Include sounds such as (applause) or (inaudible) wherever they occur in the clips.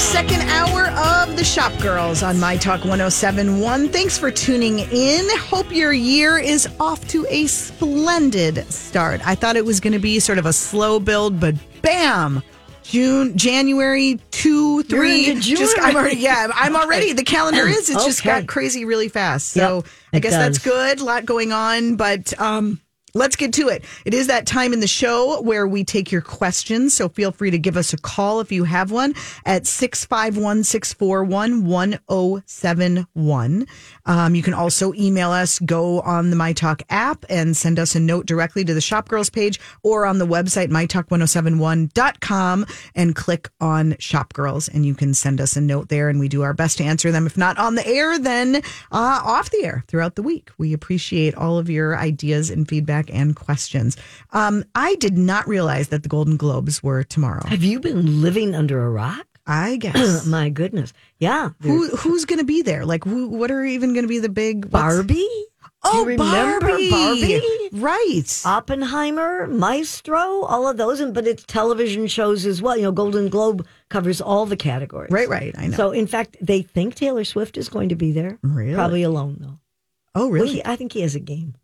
second hour of the Shop Girls on My Talk 1071. Thanks for tuning in. Hope your year is off to a splendid start. I thought it was going to be sort of a slow build, but bam! June, January, two, three. June Just, I'm already, yeah, I'm already. The calendar is. It's just got crazy really fast. So Yep, I guess that's good. A lot going on, but um, let's get to it. It is that time in the show where we take your questions. So feel free to give us a call if you have one at 651 641 1071. Um, you can also email us, go on the MyTalk app and send us a note directly to the Shop Girls page or on the website, mytalk1071.com, and click on Shop Girls. And you can send us a note there, and we do our best to answer them. If not on the air, then uh, off the air throughout the week. We appreciate all of your ideas and feedback and questions. Um, I did not realize that the Golden Globes were tomorrow. Have you been living under a rock? I (clears throat) guess. My goodness. Yeah. Who who's going to be there? Like, who? What are even going to be the big Barbie? Oh, remember Barbie. Barbie? Right. Oppenheimer, Maestro, all of those, and but it's television shows as well. You know, Golden Globe covers all the categories. Right, right. I know. So, in fact, they think Taylor Swift is going to be there. Really? Probably alone though. oh, Well, really? he, I think he has a game.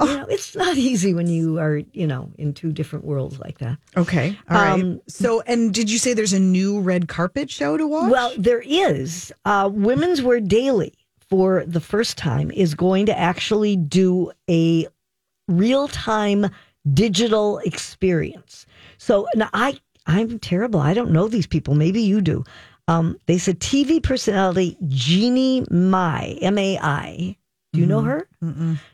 You know, it's not (laughs) easy when you are, you know, in two different worlds like that. okay. All right. Um, So, and did you say there's a new red carpet show to watch? Well, there is. Uh, Women's Wear Daily, for the first time, is going to actually do a real time digital experience. So now I, I'm terrible. I don't know these people. Maybe you do. Um, they said TV personality Jeannie Mai, M A I. Do you know her?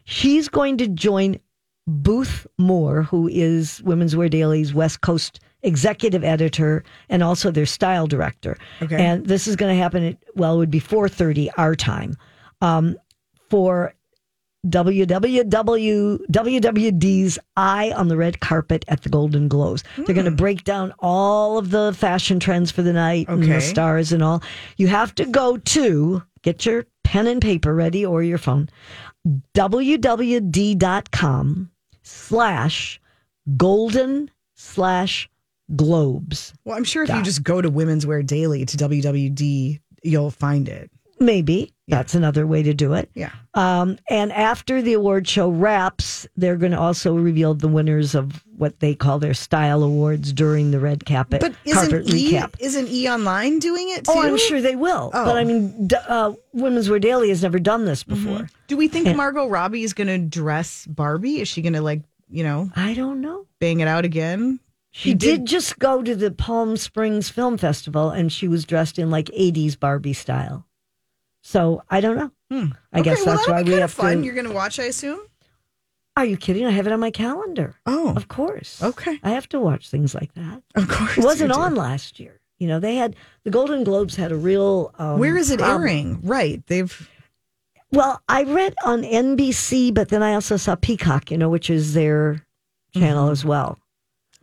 She's going to join Booth Moore, who is Women's Wear Daily's West Coast executive editor and also their style director. Okay. And this is going to happen at well, it would be four thirty our time um, for www WWD's Eye on the Red Carpet at the Golden Globes. They're going to break down all of the fashion trends for the night and the stars and all. You have to go to get your pen and paper ready or your phone www.com slash golden slash globes. well, I'm sure if you just go to Women's Wear Daily to WWD, you'll find it. Maybe that's another way to do it. Yeah. Um, and after the award show wraps, they're going to also reveal the winners of what they call their style awards during the red carpet, But isn't carpet e, recap. isn't E Online doing it too? Oh, I'm sure they will. Oh. But I mean, d- uh, Women's Wear Daily has never done this before. Do we think Margot Robbie is going to dress Barbie? Is she going to like, you know, I don't know. bang it out again? She did. just go to the Palm Springs Film Festival and she was dressed in like 80s Barbie style. So I don't know. I guess Okay, well, that's why we have fun. to. You're going to watch, I assume. Are you kidding? I have it on my calendar. Oh, Of course. Okay. I have to watch things like that. of course. It wasn't on last year. You know, they had the Golden Globes had a real. Um, Where is it problem. airing? Right. They've. Well, I read on NBC, but then I also saw Peacock, you know, which is their channel Mm-hmm. as well.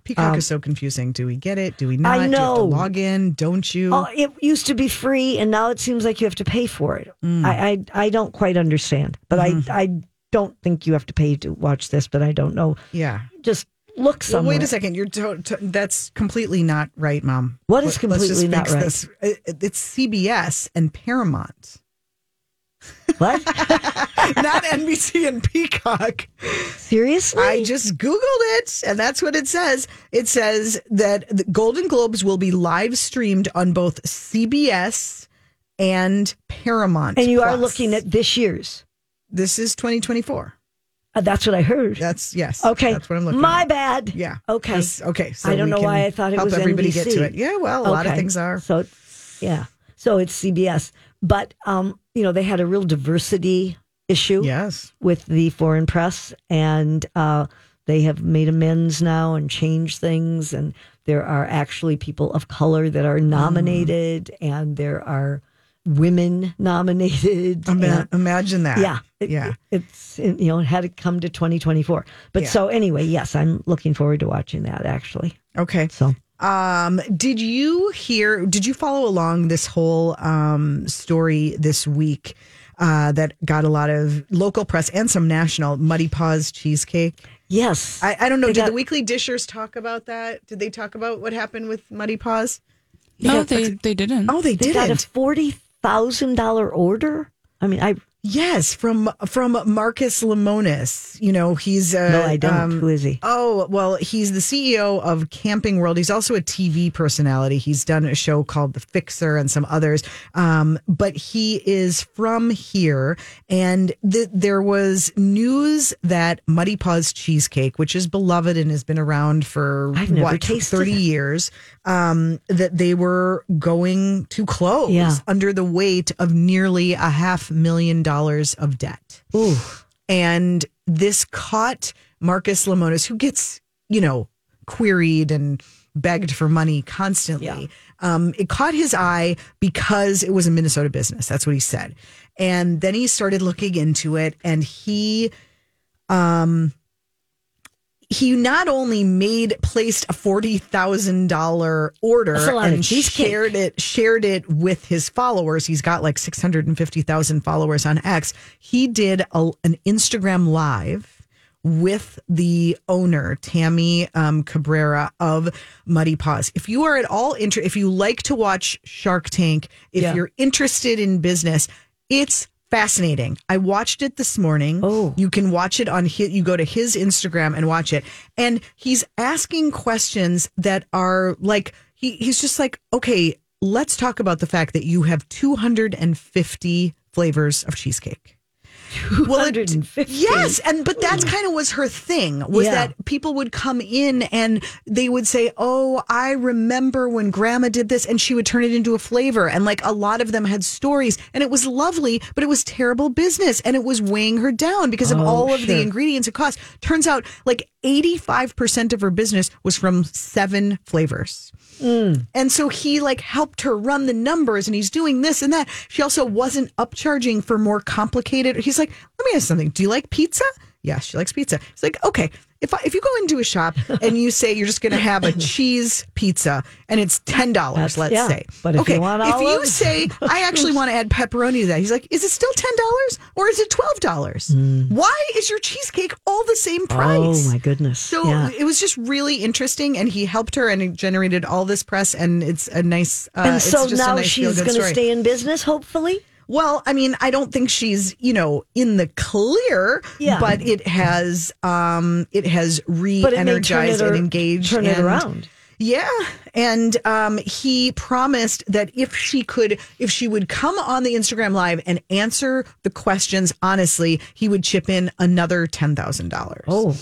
Peacock is so confusing. Do we get it? Do we not? Um, I Do you have to know. log in? Don't you? Oh, it used to be free, and now it seems like you have to pay for it. Mm. I, I I don't quite understand, but Mm-hmm. I I don't think you have to pay to watch this, but I don't know. yeah. Just look Well, somewhere. wait a second. You're to, to, that's completely not right, Mom. What is Let- let's just completely not right? This. It's CBS and Paramount, What? (laughs) not NBC and Peacock. Seriously? I just Googled it, and that's what it says. It says that the Golden Globes will be live streamed on both CBS and Paramount. and you are looking at this year's. this is 2024. Uh, that's what I heard. That's yes. okay. that's what I'm looking. At. My at. bad. Yeah. Okay. Yes, okay. So I don't know why I thought it help was everybody get to it. Yeah. Well, a lot of things are. So, yeah. So it's CBS, but um, you know they had a real diversity issue Yes. with the foreign press, and uh, they have made amends now and changed things, and there are actually people of color that are nominated, and there are women nominated. Ima- and- imagine that. yeah, it- Yeah. it's you know it had to come to 2024. But Yeah. so anyway, yes, I'm looking forward to watching that actually. Okay. So Um, did you hear? Did you follow along this whole um, story this week uh, that got a lot of local press and some national? Muddy Paws cheesecake. yes, I, I don't know. They Did got- the Weekly Dishers talk about that? Did they talk about what happened with Muddy Paws? No, they they didn't. Oh, they, They got a forty thousand dollar order. I mean, I Yes, from from Marcus Lemonis. You know, he's uh, no, I don't. um, Who is he? Oh, well, he's the CEO of Camping World. He's also a TV personality. He's done a show called The Fixer and some others. Um, but he is from here. And th- there was news that Muddy Paws Cheesecake, which is beloved and has been around for I've what, 30 it. years, um, that they were going to close Yeah. under the weight of nearly a half million dollars of debt Ooh, and this caught Marcus Lemonis, who gets you know queried and begged for money constantly. Yeah. Um, it caught his eye because it was a Minnesota business. That's what he said, and then he started looking into it, and he. Um, he not only made placed a forty thousand dollar order That's a lot of and shared it shared it with his followers. He's got like six hundred and fifty thousand followers on X. He did a, an Instagram live with the owner Tammy um, Cabrera of Muddy Paws. If you are at all inter- if you like to watch Shark Tank, if Yeah. you're interested in business, it's fascinating. I watched it this morning. Oh. You can watch it on his, you go to his Instagram and watch it. And he's asking questions that are like, he, he's just like, okay, let's talk about the fact that you have 250 flavors of cheesecake. Well, it- Yes, and but that's mm. kind of was her thing was Yeah. that people would come in and they would say, "Oh, I remember when grandma did this," and she would turn it into a flavor. And like a lot of them had stories, and it was lovely, but it was terrible business, and it was weighing her down because of Oh, all of the ingredients it cost. Turns out, like eighty-five percent of her business was from seven flavors. Mm. And so he like helped her run the numbers and he's doing this and that. She also wasn't upcharging for more complicated. He's like, let me ask something. Do you like pizza? Yes, she likes pizza. It's like, okay, if I, if you go into a shop (laughs) and you say you're just going to have a cheese pizza and it's ten dollars, let's yeah. say. But if okay, you want if you say I actually want to add pepperoni to that, he's like, is it still ten dollars or is it twelve dollars? Why is your cheesecake all the same price? Oh my goodness. So yeah. it was just really interesting, and he helped her, and it generated all this press, and it's a nice. Uh, and so now nice she's going to stay in business, hopefully. Well, I mean, I don't think she's you know in the clear, Yeah. but it has um it has But it re-energized it, and engaged, turn it and- around. Yeah, and um, he promised that if she could, if she would come on the Instagram live and answer the questions honestly, he would chip in another ten thousand dollars. Oh,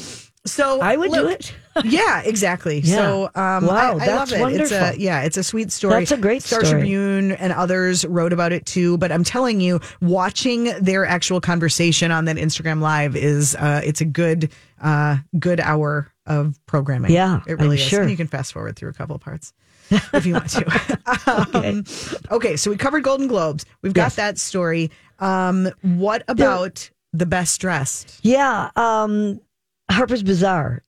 so I would do it. (laughs) yeah, exactly. Yeah. So, um, Wow, I, I that's love it. It's a wonderful. yeah, it's a sweet story. That's a great Star story. Tribune and others wrote about it too. But I'm telling you, watching their actual conversation on that Instagram live is uh, it's a good uh, good hour of programming. Yeah, it really I'm is. sure. And you can fast forward through a couple of parts. (laughs) if you want to. (laughs) um, okay, so we covered Golden Globes. We've got Yes. that story. Um, what about the best dressed? Yeah. Um, Harper's Bazaar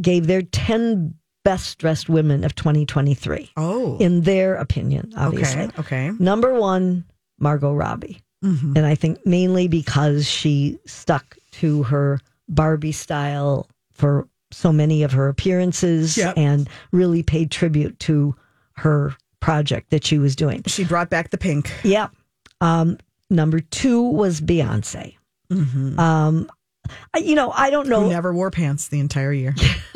gave their 10 best dressed women of 2023, Oh, in their opinion, obviously. okay, okay. Number one, Margot Robbie. Mm-hmm. And I think mainly because she stuck to her Barbie style for so many of her appearances Yep. and really paid tribute to her project that she was doing. She brought back the pink. Yeah. Um, number two was Beyonce. Um, I- you know, I don't Who know. never wore pants the entire year. (laughs)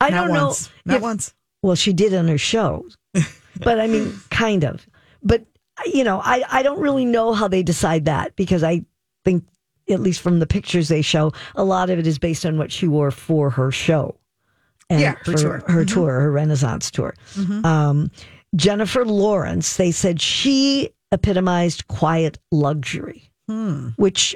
I Not don't know. once. Not if- once. Well, she did on her show, (laughs) but I mean, kind of. But you know, I I don't really know how they decide that because I think, at least from the pictures they show, a lot of it is based on what she wore for her show. And Yeah, her for tour. her tour, her Renaissance tour. Mm-hmm. Um, Jennifer Lawrence, they said she epitomized quiet luxury, hmm. which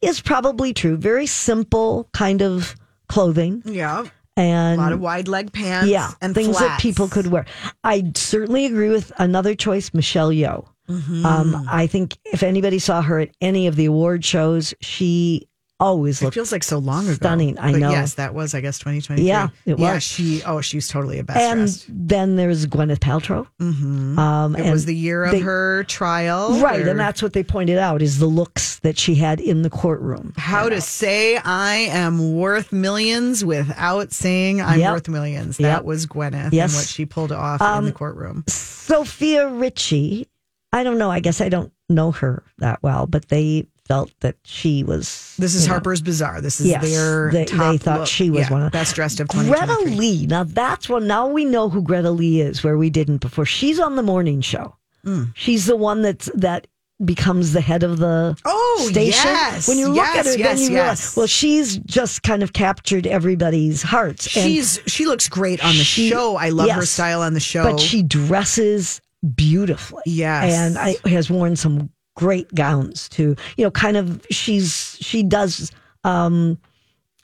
is probably true. Very simple kind of clothing Yeah. and A lot of wide leg pants. yeah, And things that people could wear. I certainly agree with another choice, Michelle Yeoh. Mm-hmm. Um, I think if anybody saw her at any of the award shows, she always It feels like so long ago. stunning. I But know. Yes, that was, I guess, 2023. Yeah, it Yeah, was. she, oh, she's totally a best and dressed. then there's Gwyneth Paltrow. Mm-hmm. Um, It was the year of they- her trial. right, where- and that's what they pointed out is the looks that she had in the courtroom. how to say I am worth millions without saying I'm Yep. worth millions. Yep. That was Gwyneth Yes. Um, and what she pulled off in the courtroom. Sofia Richie, I don't know. I guess I don't know her that well, but they felt that she was. This is you know, Harper's Bazaar. This is Yes, their they- they thought look. she was Yeah, one of- best dressed of Greta Lee. Now that's one. Now we know who Greta Lee is, where we didn't before. She's on the morning show. Mm. She's the one that's that becomes the head of the Oh, station. yes. When you look Yes, at her, yes, then you realize, well, she's just kind of captured everybody's hearts. And- She's she looks great on the She- show. I love her style on the show. but she dresses beautifully. Yes. and I, has worn some great gowns too. You know, kind of she's she does. um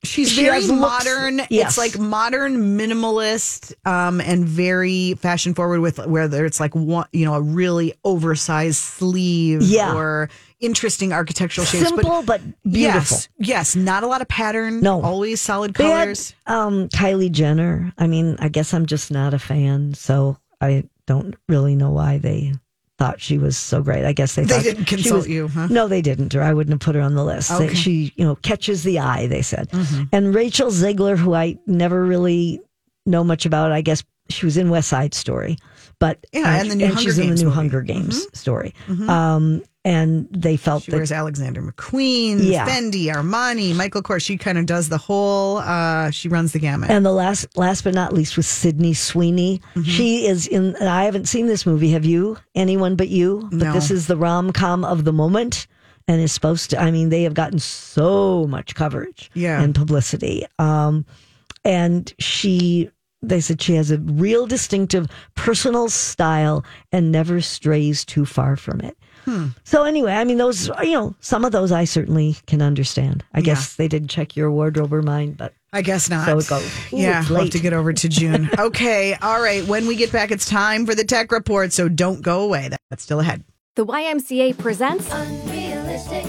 She's She very has looks- modern. yes. It's like modern minimalist um, and very fashion forward with whether it's like one, you know, a really oversized sleeve Yeah. or interesting architectural shapes. Simple but beautiful. Yes, yes, not a lot of pattern. No. always solid They had, colors. um, Kylie Jenner. I mean, I guess I'm just not a fan, so I don't really know why they thought she was so great. I guess they They didn't she consult was- you, huh? No, they didn't, or I wouldn't have put her on the list. Okay. Mm-hmm. she, you know, catches the eye. They said, and Rachel Zegler, who I never really know much about. I guess she was in West Side Story, but Yeah, and the new Hunger she's in the new movie. Hunger Games story. Um, and they felt She that wears Alexander McQueen, Yeah. Fendi, Armani, Michael Kors. She kind of does the whole. Uh, she runs the gamut. And the last, last but not least, was Sydney Sweeney. Mm-hmm. She is in. And I haven't seen this movie. Have you? Anyone but you? But No. this is the rom com of the moment, and is supposed to. I mean, they have gotten so much coverage, Yeah. and publicity. Um, and she, they said she has a real distinctive personal style and never strays too far from it. Hmm. So anyway, I mean, those you know, some of those I certainly can understand. I guess they didn't check your wardrobe or mine, but I guess not. So it goes. Ooh, yeah, it's we'll have to get over to June. (laughs) okay, all right. When we get back, it's time for the tech report. So don't go away. That's still ahead. The YMCA presents Unrealistic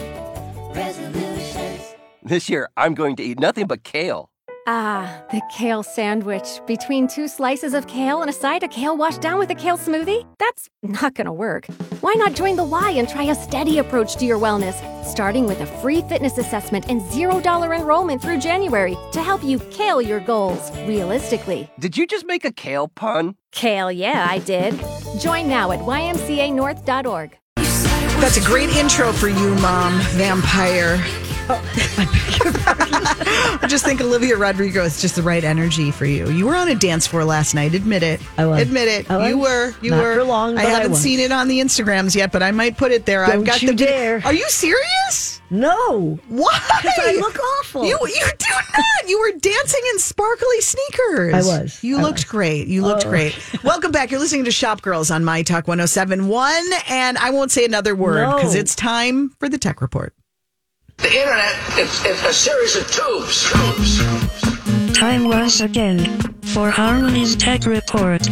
resolutions. This year, I'm going to eat nothing but kale. Ah, the kale sandwich. Between two slices of kale and a side of kale washed down with a kale smoothie? That's not gonna work. Why not join the Y and try a steady approach to your wellness, starting with a free fitness assessment and $0 enrollment through January to help you kale your goals realistically. Did you just make a kale pun? Kale, yeah, I did. Join now at ymcanorth.org. That's a great intro for you, Mom Vampire. I just think Olivia Rodrigo is just the right energy for you. You were on a dance floor last night. Admit it. I was. Admit it. I You were. You Not were. for long, I haven't was. seen it on the Instagrams yet, but I might put it there. I've Don't got you the. dare. Are you serious? no, Why? I look awful. You you do not. You were dancing in sparkly sneakers. I was. You I looked was. great. You looked Oh. great. (laughs) Welcome back. You're listening to Shop Girls on My Talk 1071 and I won't say another word No. because it's time for the tech report. The internet, it's, it's a series of tubes. tubes. Time once again for Harmony's Tech Report.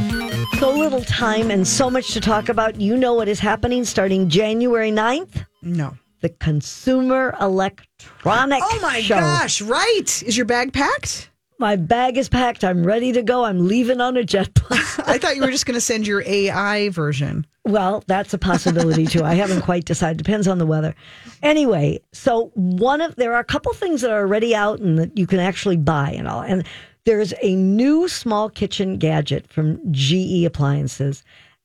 so little time and so much to talk about. You know what is happening starting January 9th? No. The Consumer Electronic Oh my Show. gosh, right. Is your bag packed? My bag is packed. I'm ready to go. I'm leaving on a jet plane. (laughs) I thought you were just going to send your AI version. Well, that's a possibility too. I haven't quite decided. Depends on the weather. Anyway, so one of there are a couple things that are already out and that you can actually buy and all. And there's a new small kitchen gadget from GE Appliances,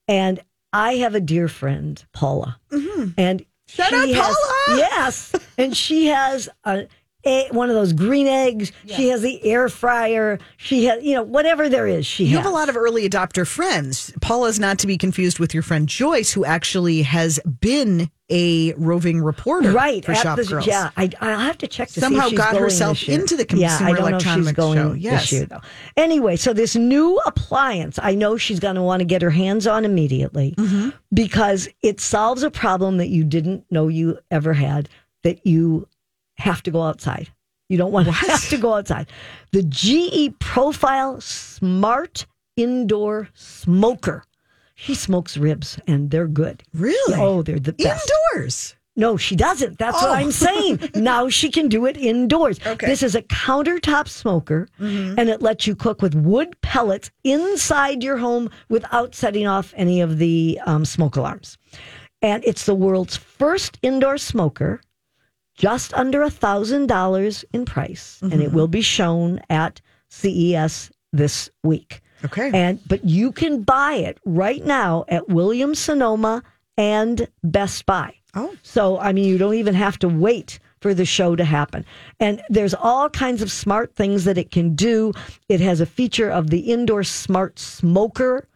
and I have a dear friend, Paula, and Mm-hmm. Shout she out, has, Paula! Yes, and she has a. a- one of those green eggs. She has the air fryer. She has, you know, whatever there is. She You has have a lot of early adopter friends. Paula's not to be confused with your friend Joyce, who actually has been a roving reporter right for Shop the, Girls. Yeah, I, I'll have to check to Somehow see if she's got herself into the yeah, I Consumer don't know if she's Electronics going show. Yes. this year though. Anyway, so this new appliance, I know she's going to want to get her hands on immediately Mm-hmm. because it solves a problem that you didn't know you ever had. That you have to go outside. You don't want to have to go outside. The GE Profile Smart Indoor Smoker. She smokes ribs and they're good. Really? Oh, they're the best. Indoors. No, she doesn't. That's what Oh. I'm (laughs) saying. now she can do it indoors. Okay. This is a countertop smoker, Mm-hmm. and it lets you cook with wood pellets inside your home without setting off any of the um, smoke alarms. And it's the world's first indoor smoker, just under a thousand dollars in price, and Mm-hmm. it will be shown at CES this week. Okay. And but you can buy it right now at Williams Sonoma and Best Buy. Oh. So I mean you don't even have to wait for the show to happen. And there's all kinds of smart things that it can do. It has a feature of the indoor smart smoker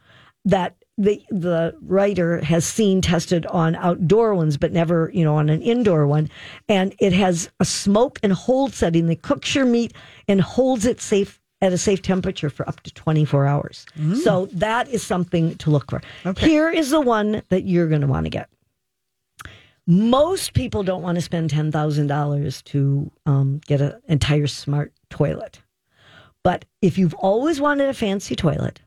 that the the writer has seen tested on outdoor ones but never, you know, on an indoor one. And it has a smoke and hold setting that cooks your meat and holds it safe at a safe temperature for up to 24 hours. So that is something to look for. Here is the one that you're going to want to get. Most people don't want to spend $10,000 to um, get an entire smart toilet. But if you've always wanted a fancy toilet,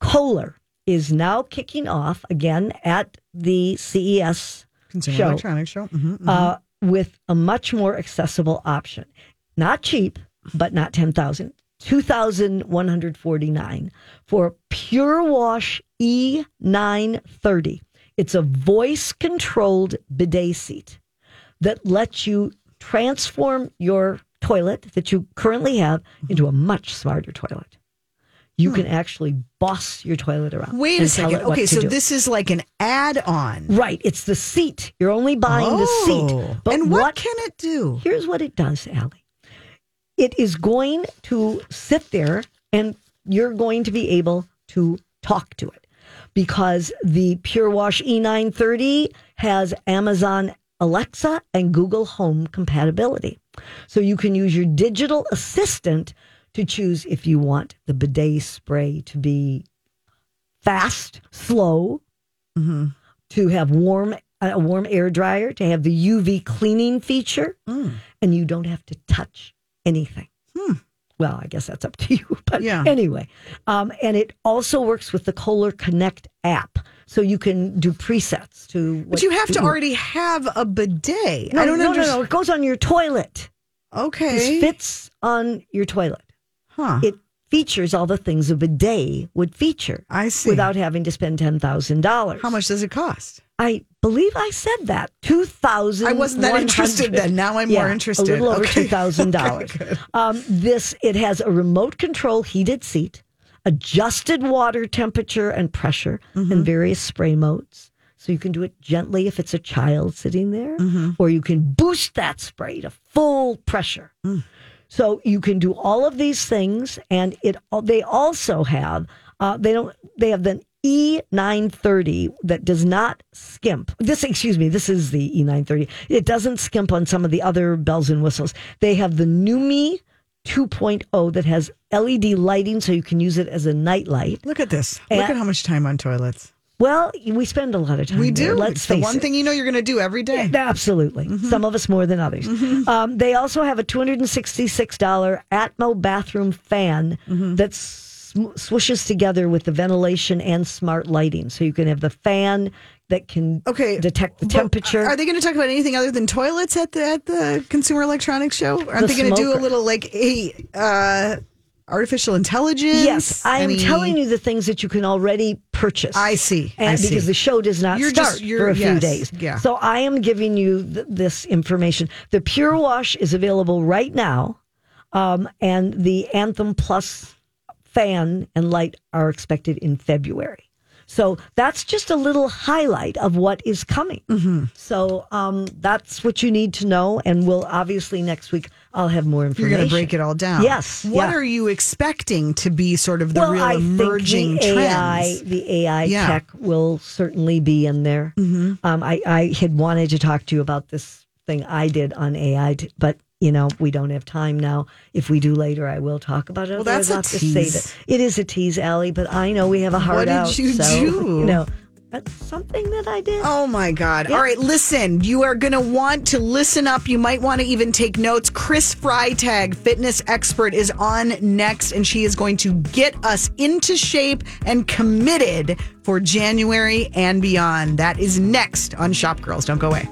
Kohler is now kicking off again at the CES Consumer show Electronics Show. Mhm. uh, with a much more accessible option. Not cheap, but not 10,000. 2,149 for Pure Wash E930. It's a voice controlled bidet seat that lets you transform your toilet that you currently have into a much smarter toilet. You can hmm. actually boss your toilet around. Wait a second. Okay, so do. this is like an add-on. Right, it's the seat. You're only buying the Oh. seat. But and what, what can it do? Here's what it does, Allie. It is going to sit there and you're going to be able to talk to it because the Pure Wash E930 has Amazon Alexa and Google Home compatibility. So you can use your digital assistant to choose if you want the bidet spray to be fast, slow, mm-hmm. to have warm a warm air dryer, to have the UV cleaning feature, mm. and you don't have to touch anything. Hmm. Well, I guess that's up to you, (laughs) but Yeah. anyway, um, and it also works with the Kohler Connect app, so you can do presets to. What But you have to already have a bidet. No, I don't no, no, no. It goes on your toilet. Okay. This fits on your toilet. Huh. It features all the things of a bidet would feature. I see. Without having to spend ten thousand dollars. How much does it cost? I believe I said that two thousand. I wasn't that interested then. Now I'm more interested. A little over Okay. two thousand dollars. (laughs) Um, this it has a remote control heated seat, adjusted water temperature and pressure, Mm-hmm. and various spray modes. So you can do it gently if it's a child sitting there, Mm-hmm. or you can boost that spray to full pressure. Mm. So you can do all of these things, and it. They also have. Uh, they don't. They have the E930 that does not skimp. This, excuse me, this is the E930. It doesn't skimp on some of the other bells and whistles. They have the Numi 2.0 that has LED lighting, so you can use it as a night light. Look at this. Look at how much time on toilets. Well, we spend a lot of time. We there, do. Let's it's the one it. thing you know you're going to do every day. Yeah, absolutely. Mm-hmm. Some of us more than others. Um, they also have a $266 Atmo bathroom fan Mm-hmm. that swooshes together with the ventilation and smart lighting. So you can have the fan that can Okay. detect the temperature. Are they going to talk about anything other than toilets at the at the Consumer Electronics Show? Aren't The they going to do a little like a uh, artificial intelligence? Yes, I'm telling you the things that you can already purchase. I see, I And see. because the show does not You're start just- for a few yes, days. yeah. So I am giving you th- this information. The Pure Wash is available right now, um, and the Anthem Plus fan and light are expected in February. So that's just a little highlight of what is coming. Mm-hmm. So um, that's what you need to know, and we'll obviously next week I'll have more information. You're going to break it all down. Yes, What yeah. are you expecting to be sort of the well, real I emerging think the AI, the AI Yeah. tech will certainly be in there. Um, I, I had wanted to talk to you about this thing I did on AI, t- but you know we don't have time now. If we do later, I will talk about it. Well, that's a I'll just say tease. that it is a tease, Allie. But I know we have a hard What did out. you so, do? You know, that's something that I did. Oh my God. All right, listen, you are going to want to listen up. You might want to even take notes. Chris Freytag, fitness expert, is on next, and she is going to get us into shape and committed for January and beyond. That is next on Shop Girls. Don't go away.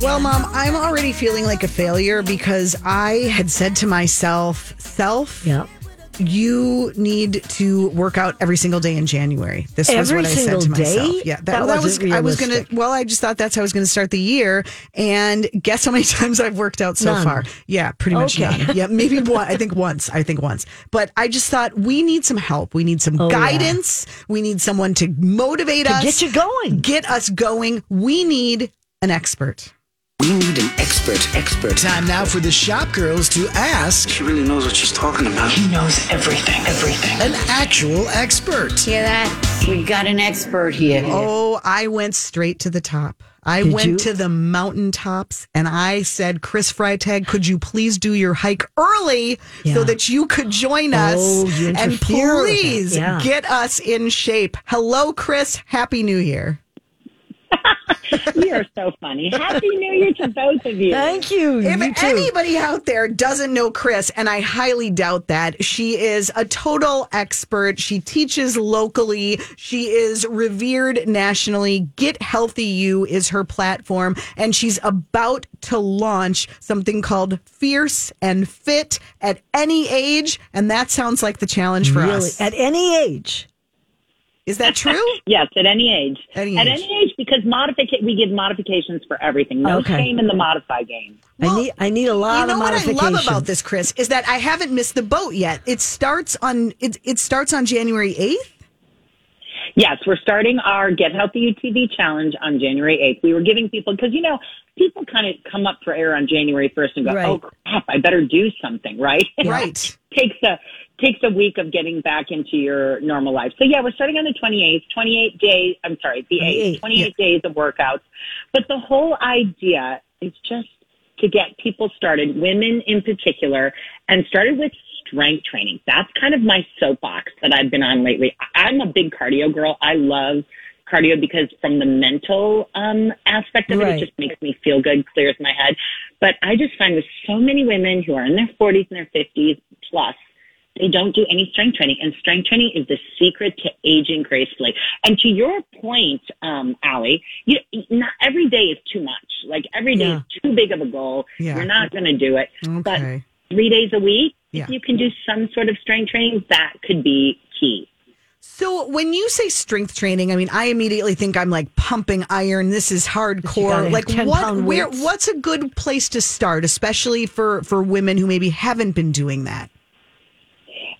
Well, mom, I'm already feeling like a failure because I had said to myself, self, Yeah. You need to work out every single day in January. This was what I said to day? myself. Yeah, That was wasn't I was gonna well, I just thought that's how I was gonna start the year. And guess how many (laughs) times I've worked out so None. far? Yeah, pretty much Okay. none. Yeah, maybe (laughs) one I think once. I think once. But I just thought we need some help. We need some Oh, yeah. guidance. We need someone to motivate To us. get you going. Get us going. We need an expert. We need an expert, expert. Time now for the shop girls to ask She really knows what she's talking about. He knows everything, everything. an actual expert. Hear that? We got an expert here. Oh, I went straight to the top. I Did went you? to the mountaintops and I said, Chris Freytag, could you please do your hike early so that you could join us Oh, and interfere with it. please Yeah. get us in shape? Hello, Chris. Happy New Year. (laughs) You are so funny. Happy New Year to both of you. Thank you. If you too. anybody out there doesn't know Chris, and I highly doubt that, she is a total expert. She teaches locally. She is revered nationally. Get Healthy You is her platform, and she's about to launch something called Fierce and Fit at any age. And that sounds like the challenge for really, us. at any age. Is that true? (laughs) Yes, at any age. Any at age. any age, because modifica- we give modifications for everything. No Okay. shame in the modify game. I need I need a lot you know of what I love about this, Chris, is that I haven't missed the boat yet. It starts on it. It starts on January eighth. Yes, we're starting our Get Healthy UTV challenge on January 8th. We were giving people, because, you know, people kind of come up for air on January 1st and go, Right. oh, crap, I better do something, right? Right. (laughs) takes a takes a week of getting back into your normal life. So yeah, we're starting on the 28th, 28 days, I'm sorry, the 8th, 28th, 28 days of workouts. But the whole idea is just to get people started, women in particular, and started with strength training. That's kind of my soapbox that I've been on lately. I'm a big cardio girl. I love cardio because from the mental um, aspect of it, it just makes me feel good, clears my head. But I just find with so many women who are in their 40s and their 50s plus, they don't do any strength training. And strength training is the secret to aging gracefully. And to your point, um, Allie, you, not every day is too much. Like every day Yeah. is too big of a goal. Yeah. You're not going to do it. But three days a week, Yeah. if you can do some sort of strength training, that could be key. So when you say strength training, I mean I immediately think I'm like pumping iron. This is hardcore. Like 10 what? Where? What's a good place to start, especially for for women who maybe haven't been doing that?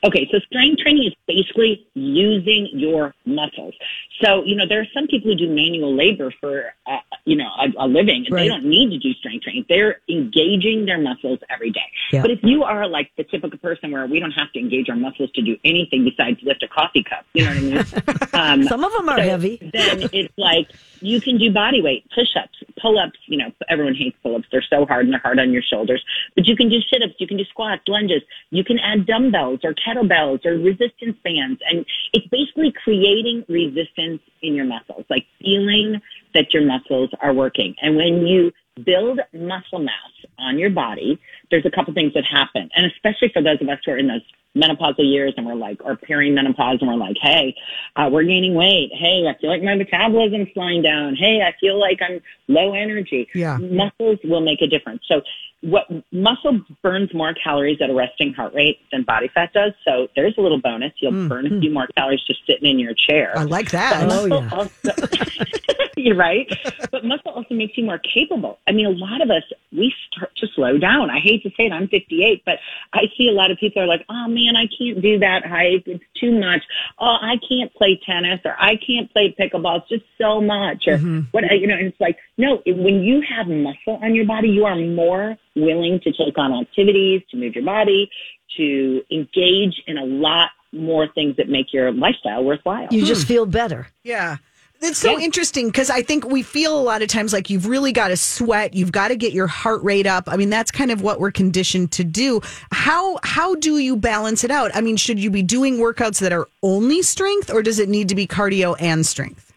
Okay, so strength training is basically using your muscles. So, you know, there are some people who do manual labor for, uh, you know, a, a living, and Right. they don't need to do strength training. They're engaging their muscles every day. Yeah. But if you are like the typical person where we don't have to engage our muscles to do anything besides lift a coffee cup, you know what I mean? (laughs) Um, Some of them are so heavy. Then it's like you can do body weight, push ups, pull ups. You know, everyone hates pull ups. They're so hard and they're hard on your shoulders. But you can do sit ups, you can do squats, lunges. You can add dumbbells or kettlebells or resistance bands. And it's basically creating resistance in your muscles, like feeling that your muscles are working. And when you build muscle mass on your body, there's a couple things that happen. And especially for those of us who are in those menopausal years and we're like, or perimenopause and we're like, hey, uh, we're gaining weight. Hey, I feel like my metabolism's slowing down. Hey, I feel like I'm low energy. Yeah. Muscles will make a difference. So what muscle burns more calories at a resting heart rate than body fat does. So there's a little bonus. You'll burn a few more calories just sitting in your chair. I like that. Oh, yeah. also, (laughs) you're right. But muscle also makes you more capable. I mean, a lot of us, we start to slow down. I hate to say it, I'm 58, but I see a lot of people are like, oh man, I can't do that height. It's too much. Oh, I can't play tennis or I can't play pickleball. It's just so much. Or mm-hmm. what, you know, and it's like, no, when you have muscle on your body, you are more willing to take on activities, to move your body, to engage in a lot more things that make your lifestyle worthwhile. You just hmm. feel better. Yeah. It's so interesting because I think we feel a lot of times like you've really got to sweat, you've got to get your heart rate up. I mean, that's kind of what we're conditioned to do. How how do you balance it out? I mean, should you be doing workouts that are only strength, or does it need to be cardio and strength?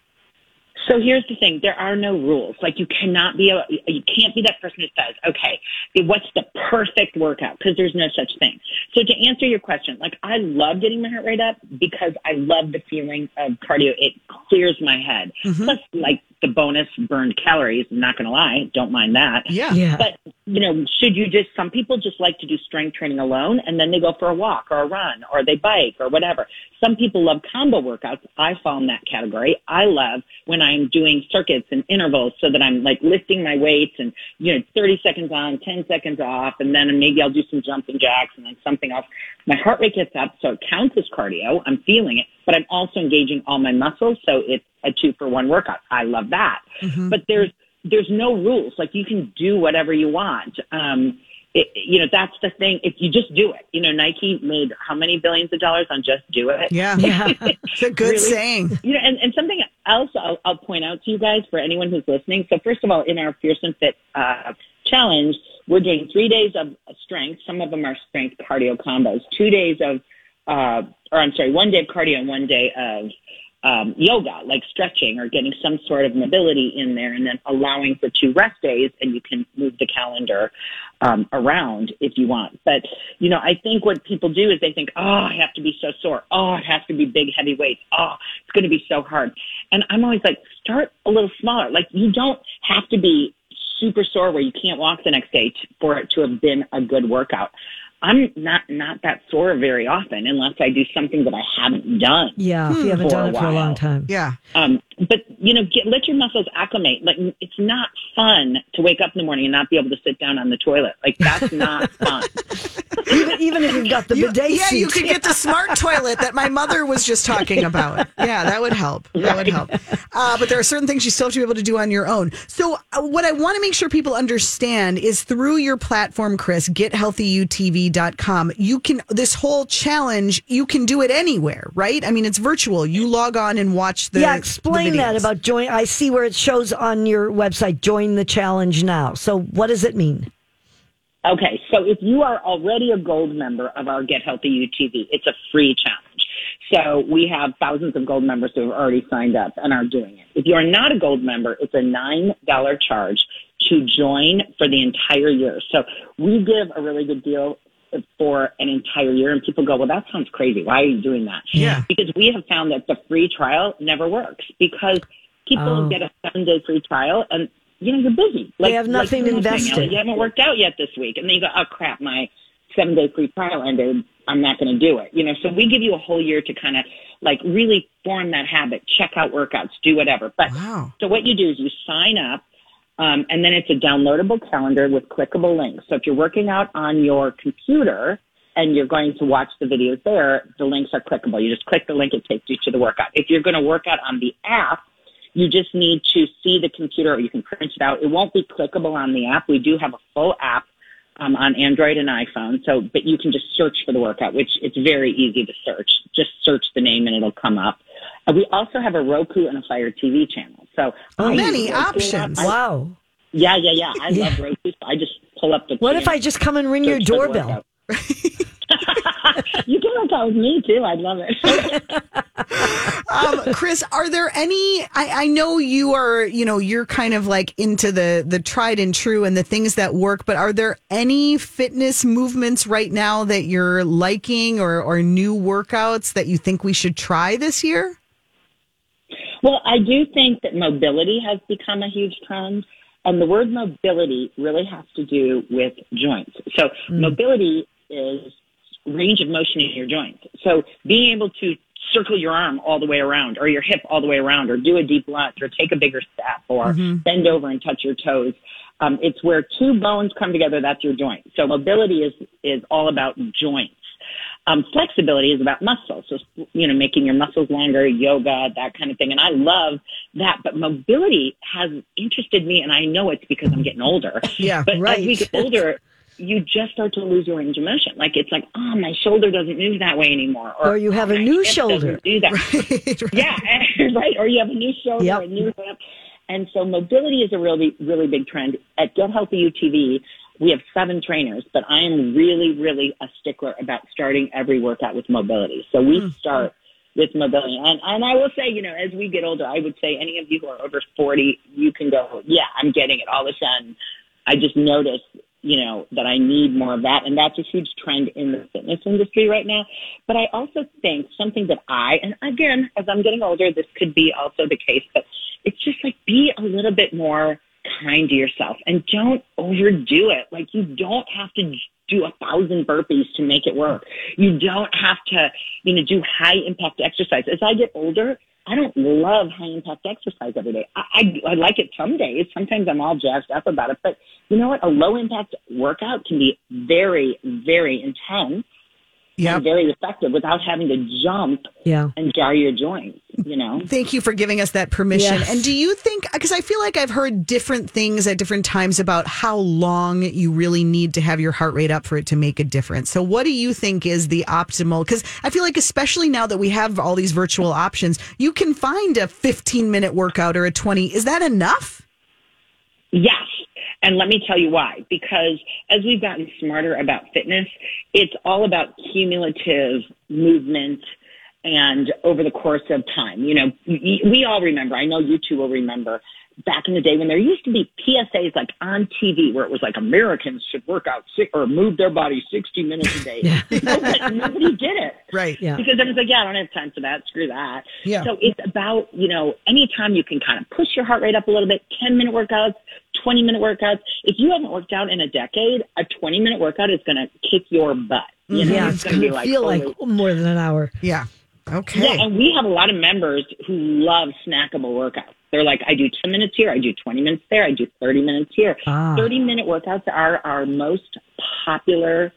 So here's the thing: there are no rules. Like you cannot be a, you can't be that person who says, "Okay, what's the perfect workout?" Because there's no such thing. So to answer your question, like I love getting my heart rate up because I love the feeling of cardio. It clears my head. Mm-hmm. Plus, like the bonus burned calories. I'm not going to lie, don't mind that. Yeah. Yeah. But you know, should you just? Some people just like to do strength training alone, and then they go for a walk or a run or they bike or whatever. Some people love combo workouts. I fall in that category. I love when I'm doing circuits and intervals, so that I'm like lifting my weights and you know, 30 seconds on, 10 seconds off, and then maybe I'll do some jumping jacks and then something else. My heart rate gets up, so it counts as cardio. I'm feeling it, but I'm also engaging all my muscles, so it's a two for one workout. I love that. But there's there's no rules. Like you can do whatever you want. Um, it, you know, that's the thing. If you just do it, you know, Nike made how many billions of dollars on just do it? Yeah. (laughs) Yeah. It's a good Really? saying. You know, and, and something else I'll, I'll point out to you guys for anyone who's listening. So first of all, in our Fierce and Fit uh, challenge, we're doing three days of strength. Some of them are strength cardio combos. Two days of, uh, or I'm sorry, one day of cardio and one day of um, yoga, like stretching or getting some sort of mobility in there, and then allowing for two rest days, and you can move the calendar um, around if you want. But you know, I think what people do is they think, oh, I have to be so sore. Oh, it has to be big, heavy weights. Oh, it's going to be so hard. And I'm always like, start a little smaller. Like you don't have to be super sore where you can't walk the next day for it to have been a good workout. I'm not not that sore very often unless I do something that I haven't done. Yeah. If you haven't done it for a long time. Yeah. Um, but you know, get, let your muscles acclimate. Like it's not fun to wake up in the morning and not be able to sit down on the toilet. Like that's not (laughs) fun. Even, even if you've got the You- bidet yeah, seat. you could get the smart toilet that my mother was just talking about. Yeah, that would help. That would help. Uh, but there are certain things you still have to be able to do on your own. So, uh, what I want to make sure people understand is through your platform, Chris, gethealthyutv.com, you can, this whole challenge, you can do it anywhere, right? I mean, it's virtual. You log on and watch the. yeah, explain the that about join. I see where it shows on your website, join the challenge now. So, what does it mean? Okay, so if you are already a gold member of our Get Healthy UTV, it's a free challenge. So we have thousands of gold members who have already signed up and are doing it. If you are not a gold member, it's a $9 charge to join for the entire year. So we give a really good deal for an entire year and people go, well, that sounds crazy. Why are you doing that? Yeah. Because we have found that the free trial never works because people Oh. get a seven day free trial and you know, you're busy. They have nothing doing invested. it. You haven't worked out yet this week. And then you go, oh crap, my seven day free trial ended. I'm not going to do it. You know, so we give you a whole year to kind of like really form that habit, check out workouts, do whatever. But Wow. so what you do is you sign up, um, and then it's a downloadable calendar with clickable links. So if you're working out on your computer and you're going to watch the videos there, the links are clickable. You just click the link, it takes you to the workout. If you're going to work out on the app, you just need to see the computer or you can print it out. It won't be clickable on the app. We do have a full app um, on Android and iPhone. So, but you can just search for the workout, which it's very easy to search. Just search the name and it'll come up. Uh, we also have a Roku and a Fire TV channel. So Oh, many Roku a lot. options. I- Wow. yeah, yeah, yeah. I Yeah. love Roku. So I just pull up the. What if I just come and ring your search for the doorbell? (laughs) (laughs) you can work out with me too. I'd love it. (laughs) um, Chris, are there any? I, I know you are. You know, you're kind of like into the the tried and true and the things that work. But are there any fitness movements right now that you're liking or or new workouts that you think we should try this year? Well, I do think that mobility has become a huge trend. And the word mobility really has to do with joints. So mobility is range of motion in your joints. So being able to circle your arm all the way around or your hip all the way around or do a deep lunge or take a bigger step or bend over and touch your toes. Um, it's where two bones come together. That's your joint. So mobility is, is all about joints. Um, flexibility is about muscles. So, you know, making your muscles longer, yoga, that kind of thing. And I love that. But mobility has interested me, and I know it's because I'm getting older. Yeah, But right. as we get older, you just start to lose your range of motion. Like it's like, oh, my shoulder doesn't move that way anymore. Or or you have "Oh, a new shoulder." Do that. (laughs) Right, right. Yeah, (laughs) right. Or you have a new shoulder, Yep. a new hip. And so mobility is a really, really big trend. At Get Healthy UTV, we have seven trainers, but I am really, really a stickler about starting every workout with mobility. So we mm. start with mobility. And, and I will say, you know, as we get older, I would say any of you who are over 40, you can go, yeah, I'm getting it all of a sudden. I just notice, you know, that I need more of that. And that's a huge trend in the fitness industry right now. But I also think something that I, and again, as I'm getting older, this could be also the case, but it's just like be a little bit more kind to yourself and don't overdo it. Like you don't have to do a thousand burpees to make it work. You don't have to, you know, do high impact exercise. As I get older, I don't love high impact exercise every day. I, I, I like it some days. Sometimes I'm all jazzed up about it, but you know what? A low impact workout can be very, very intense Yep. and very effective without having to jump Yeah. and jar your joints, you know? Thank you for giving us that permission. Yes. And do you think, because I feel like I've heard different things at different times about how long you really need to have your heart rate up for it to make a difference. So, what do you think is the optimal? Because I feel like, especially now that we have all these virtual options, you can find a 15 minute workout or a 20. Is that enough? Yes. And let me tell you why. Because as we've gotten smarter about fitness, it's all about cumulative movement and over the course of time. You know, we all remember, I know you two will remember, back in the day when there used to be PSAs like on TV where it was like Americans should work out si- or move their body 60 minutes a day. (laughs) nobody, nobody did it. Right. Yeah. Because everyone's like, yeah, I don't have time for that. Screw that. Yeah. So it's about, you know, anytime you can kind of push your heart rate up a little bit, 10 minute workouts, 20 minute workouts. If you haven't worked out in a decade, a 20 minute workout is going to kick your butt. You know, mm-hmm. Yeah, it's gonna going to feel holy like more than an hour. Yeah. Okay. yeah, and we have a lot of members who love snackable workouts. They're like, I do 10 minutes here, I do 20 minutes there, I do 30 minutes here. Ah. 30 minute workouts are our most popular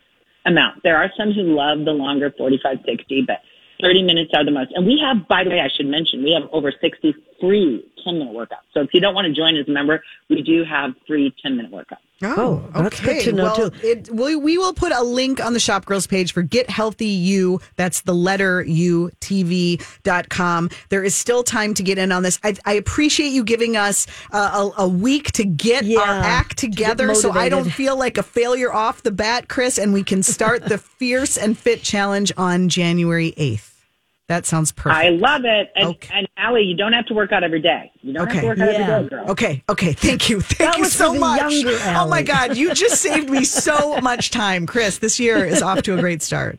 amount. There are some who love the longer 45, 60, but 30 minutes are the most. And we have, by the way, I should mention, we have over 60 free 10 minute workouts. So if you don't want to join as a member, we do have free 10 minute workouts. Oh, Oh, that's good okay. to know, well, too. It, we, we will put a link on the Shop Girls page for Get Healthy U. That's the letter U TV.com. There is still time to get in on this. I, I appreciate you giving us uh, a, a week to get Yeah, our act to together so I don't feel like a failure off the bat, Chris, and we can start the (laughs) Fierce and Fit Challenge on January 8th. That sounds perfect. I love it. And, Okay. and Allie, you don't have to work out every day. You don't have Okay. to work out Yeah. every day, girl. Okay, okay. Thank you. Thank That you was so for the much. younger Oh my God, you just saved me so (laughs) much time. Chris, this year is off to a great start.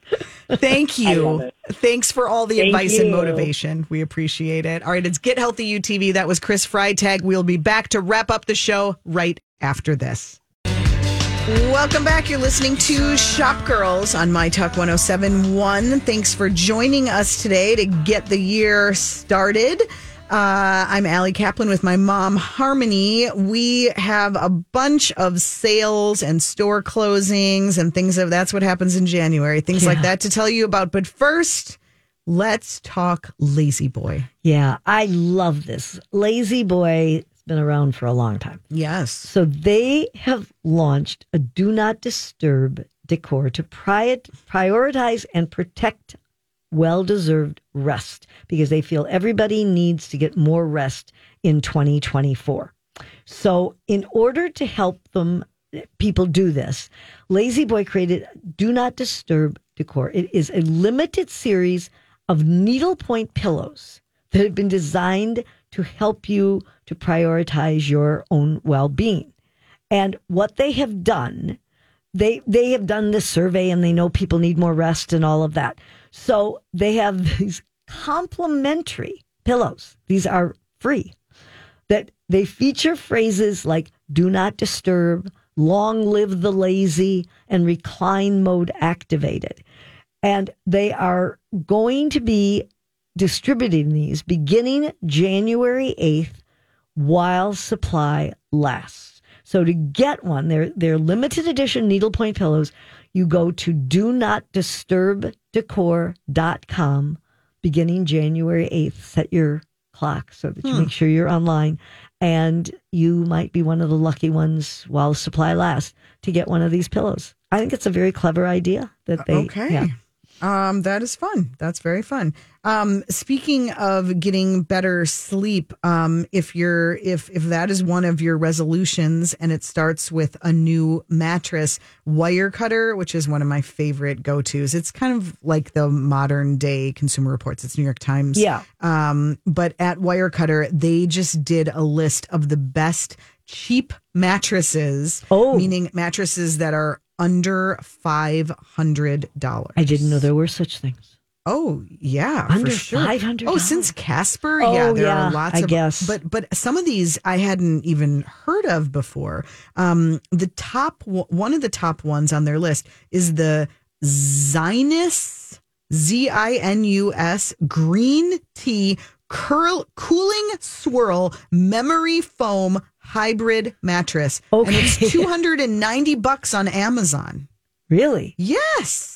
Thank love you. it. Thanks for all the Thank advice and motivation. We appreciate it. All right, it's Get Healthy UTV. That was Chris Freytag. We'll be back to wrap up the show right after this. Welcome back. You're listening to Shop Girls on My Talk 1071. Thanks for joining us today to get the year started. Uh, I'm Allie Kaplan with my mom, Harmony. We have a bunch of sales and store closings and things of that's what happens in January, things like that to tell you about. But first, let's talk La-Z-Boy. Yeah, I love this. La-Z-Boy been around for a long time. Yes. So they have launched a do not disturb decor to pri- prioritize and protect well deserved rest because they feel everybody needs to get more rest in 2024. So, in order to help them, people do this, La-Z-Boy created Do Not Disturb Decor. It is a limited series of needlepoint pillows that have been designed to help you to prioritize your own well being. And what they have done, they they have done this survey and they know people need more rest and all of that. So they have (laughs) these complimentary pillows. These are free. That they feature phrases like do not disturb, long live the lazy, and recline mode activated. And they are going to be distributing these beginning January 8th while supply lasts. So to get one, they're, they're limited edition needlepoint pillows. You go to do not disturb decor.com beginning January 8th. Set your clock so that you hmm. make sure you're online. And you might be one of the lucky ones while supply lasts to get one of these pillows. I think it's a very clever idea that uh, they. Okay. yeah. Um, that is fun. That's very fun. Um, speaking of getting better sleep, um, if you're if if that is one of your resolutions and it starts with a new mattress, Wirecutter, which is one of my favorite go tos. It's kind of like the modern day Consumer Reports. It's New York Times. Yeah. Um, but at Wirecutter, they just did a list of the best cheap mattresses. Oh. meaning mattresses that are under five hundred dollars. I didn't know there were such things. Oh yeah, Under for sure. $500? Oh, since Casper, Oh, yeah, there yeah, are lots I of. guess. but but some of these I hadn't even heard of before. Um, the top one of the top ones on their list is the Zinus Z I N U S green tea curl cooling swirl memory foam hybrid mattress, and it's (laughs) two hundred and ninety bucks on Amazon. Really? Yes.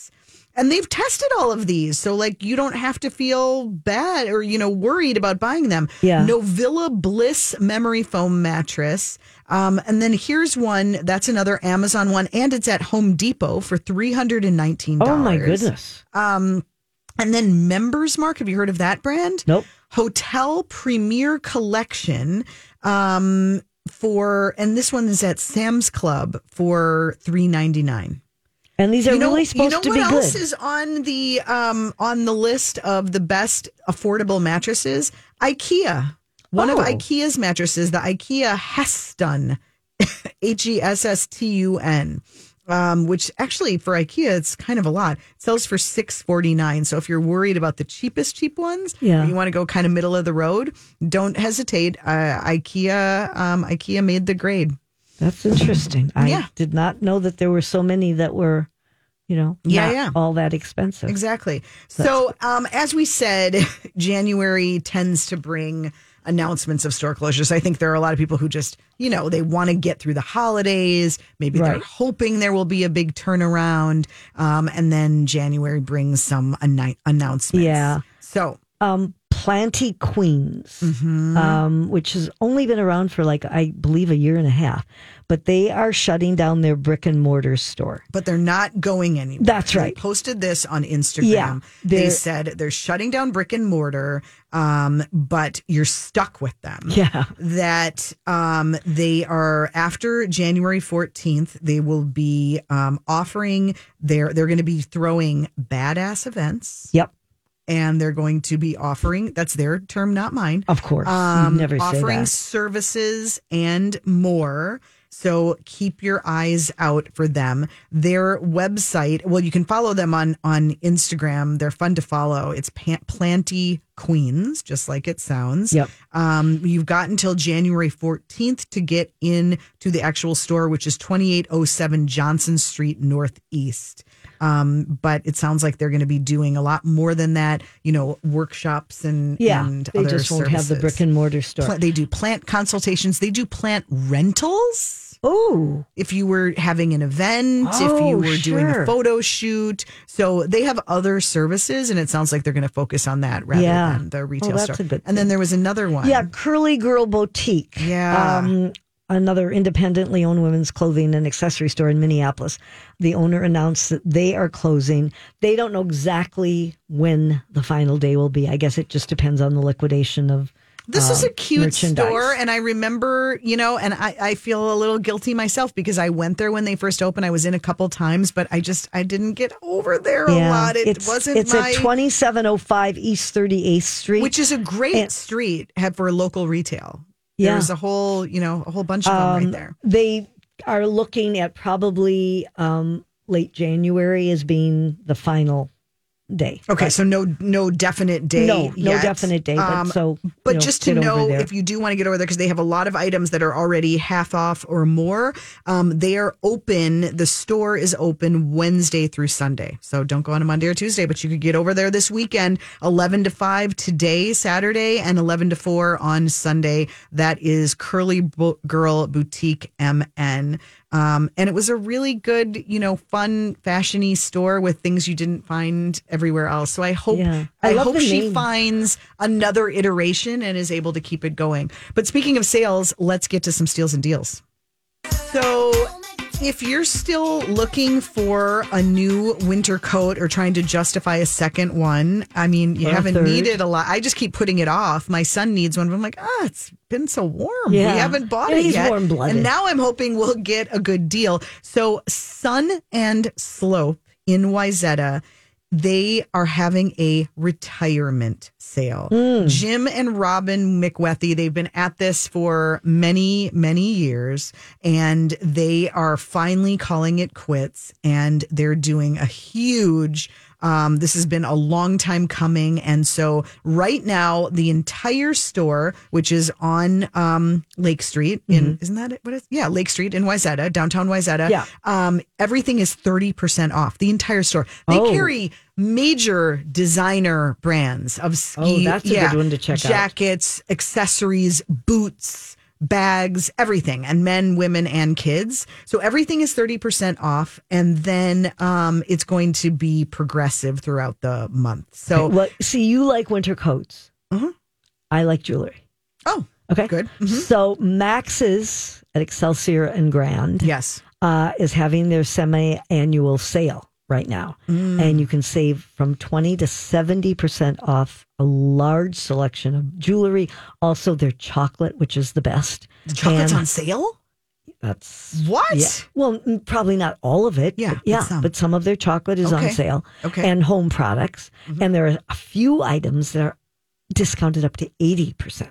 And they've tested all of these. So, like, you don't have to feel bad or, you know, worried about buying them. Yeah. Novilla Bliss memory foam mattress. Um, and then here's one that's another Amazon one, and it's at Home Depot for $319. Oh my goodness. Um, and then Members Mark. Have you heard of that brand? Nope. Hotel Premier Collection um, for, and this one is at Sam's Club for three ninety nine. And these are You know, really supposed you know to what else is on the um on the list of the best affordable mattresses? IKEA. One of Oh. IKEA's mattresses, the IKEA Hesstun, (laughs) H E S S T U N. Um, which actually for IKEA it's kind of a lot. It sells for six forty nine. So if you're worried about the cheapest cheap ones, Yeah. you want to go kind of middle of the road, don't hesitate. Uh, IKEA, um, IKEA made the grade. That's interesting. I Yeah. did not know that there were so many that were, you know, Yeah, not yeah. all that expensive. Exactly. So, um, as we said, (laughs) January tends to bring announcements of store closures. I think there are a lot of people who just, you know, they want to get through the holidays. Maybe they're hoping there will be a big turnaround. Um, and then January brings some anni- announcements. Yeah. So, Um, Planty Queens, Mm-hmm. um, which has only been around for like I believe a year and a half, but they are shutting down their brick and mortar store. but they're not going anywhere. That's right. They posted this on Instagram. Yeah, they said they're shutting down brick and mortar, um, but you're stuck with them. Yeah. that um, they are after January 14th. They will be um, offering their. They're going to be throwing badass events, Yep. And they're going to be offering. That's their term, not mine. Of course. Um, never offering services and more. So keep your eyes out for them. Their website, well, you can follow them on on Instagram. They're fun to follow. It's Planty Queens, just like it sounds. Yep. Um, you've got until January 14th to get in to the actual store, which is 2807 Johnson Street Northeast. Um, but it sounds like they're going to be doing a lot more than that, you know, workshops and, Yeah. and They other just won't have the brick and mortar store. Pla- they do plant consultations. They do plant rentals. Oh, If you were having an event, if Oh, you were doing a photo shoot. So they have other services, and it sounds like they're going to focus on that rather Yeah. than the Oh, retail that's store. and then there was another one. yeah. Curly Girl Boutique. Yeah. Um, another independently owned women's clothing and accessory store in Minneapolis. The owner announced that they are closing. They don't know exactly when the final day will be. I guess it just depends on the liquidation of. This is um, a cute store, and I remember, you know, and I, I feel a little guilty myself because I went there when they first opened. I was in a couple times, but I just I didn't get over there a lot. It it's, wasn't It's my at twenty seven oh five East Thirty Eighth Street, which is a great And- street for local retail. Yeah. There's a whole, you know, a whole bunch of them Um, right there. They are looking at probably um, late January as being the final day. Okay, But- so no no definite day. no, no yet. definite day. But Um, so, But you know, just to know if you do want to get over there, because they have a lot of items that are already half off or more, um, they are open. The store is open Wednesday through Sunday. So don't go on a Monday or Tuesday, but you could get over there this weekend, 11 to 5 today, Saturday, and 11 to 4 on Sunday. That is Curly Girl Boutique MN. Um, and it was a really good, you know, fun, fashiony store with things you didn't find everywhere else. So I hope Yeah. I I, hope she finds another iteration and is able to keep it going. But speaking of sales, let's get to some steals and deals. So, if you're still looking for a new winter coat or trying to justify a second one, I mean, you Or haven't third. needed a lot. I just keep putting it off. My son needs one, but I'm like, ah, it's been so warm. Yeah. We haven't bought Yeah, it yet. warm-blooded. And now I'm hoping we'll get a good deal. So, Sun and Slope in Wayzata they are having a retirement sale. Jim and Robin McWethy, they've been at this for many, many years, and they are finally calling it quits. And they're doing a huge Um, this has been a long time coming. And so, right now, the entire store, which is on um, Lake Street, in isn't that it? What is yeah, Lake Street in Wayzata, downtown Wayzata. Yeah. Um, everything is 30% off, the entire store. They Oh. carry major designer brands of ski. Oh, that's a good one to check out. Jackets, accessories, boots, bags, everything, and men, women, and kids. So everything is 30% off. And then um, it's going to be progressive throughout the month. So, well, see, you like winter coats. Mhm. I like jewelry. oh, Okay, Good. Mhm. So Max's at Excelsior and Grand, yes. uh, is having their semi-annual sale right now, Mm. and you can save from twenty to seventy percent off a large selection of jewelry. Also, their chocolate, which is the best. The chocolate's And on sale? That's What? Yeah. Well, mm, probably not all of it. Yeah, but yeah. but some. But some of their chocolate is on sale. Okay. Mm-hmm. And home products. And there are a few items that are discounted up to 80%.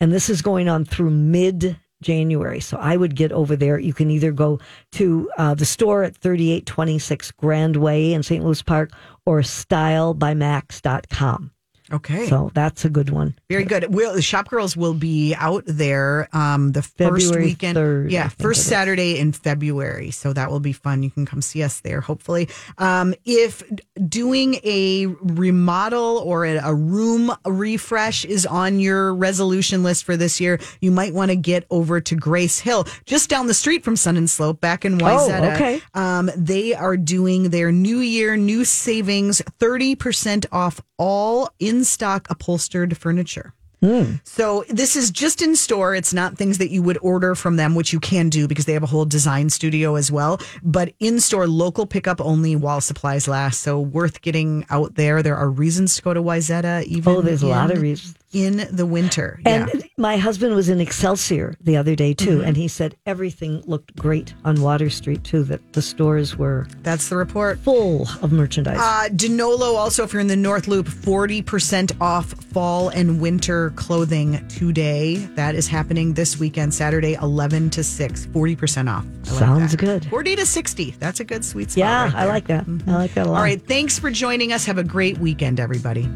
And this is going on through mid January. So I would get over there. You can either go to uh, the store at 3826 Grand Way in St. Louis Park or stylebymax.com. Okay. So that's a good one. Very good. We'll, the shop girls will be out there um, the first weekend. 3rd, yeah, first. Saturday in February. So that will be fun. You can come see us there, hopefully. Um, if doing a remodel or a, a room refresh is on your resolution list for this year, you might want to get over to Grace Hill, just down the street from Sun and Slope, back in Wayzata. Oh, okay. Um, they are doing their new year, new savings, 30% off all in stock upholstered furniture. Hmm. So this is just in store. It's not things that you would order from them, which you can do because they have a whole design studio as well. But in store, local pickup only while supplies last. So worth getting out there. There are reasons to go to Wayzata. Even Oh, there's a lot of reasons. In the winter. And yeah. my husband was in Excelsior the other day too, Mm-hmm. and he said everything looked great on Water Street too. That the stores were That's the report. full of merchandise. Uh, Denolo also, if you're in the North Loop, 40% off fall and winter clothing today. That is happening this weekend, Saturday, 11 to 6. 40% off. I Sounds that. good. 40 to 60. That's a good sweet spot. yeah, right I like that. I like that a lot. All right. Thanks for joining us. Have a great weekend, everybody.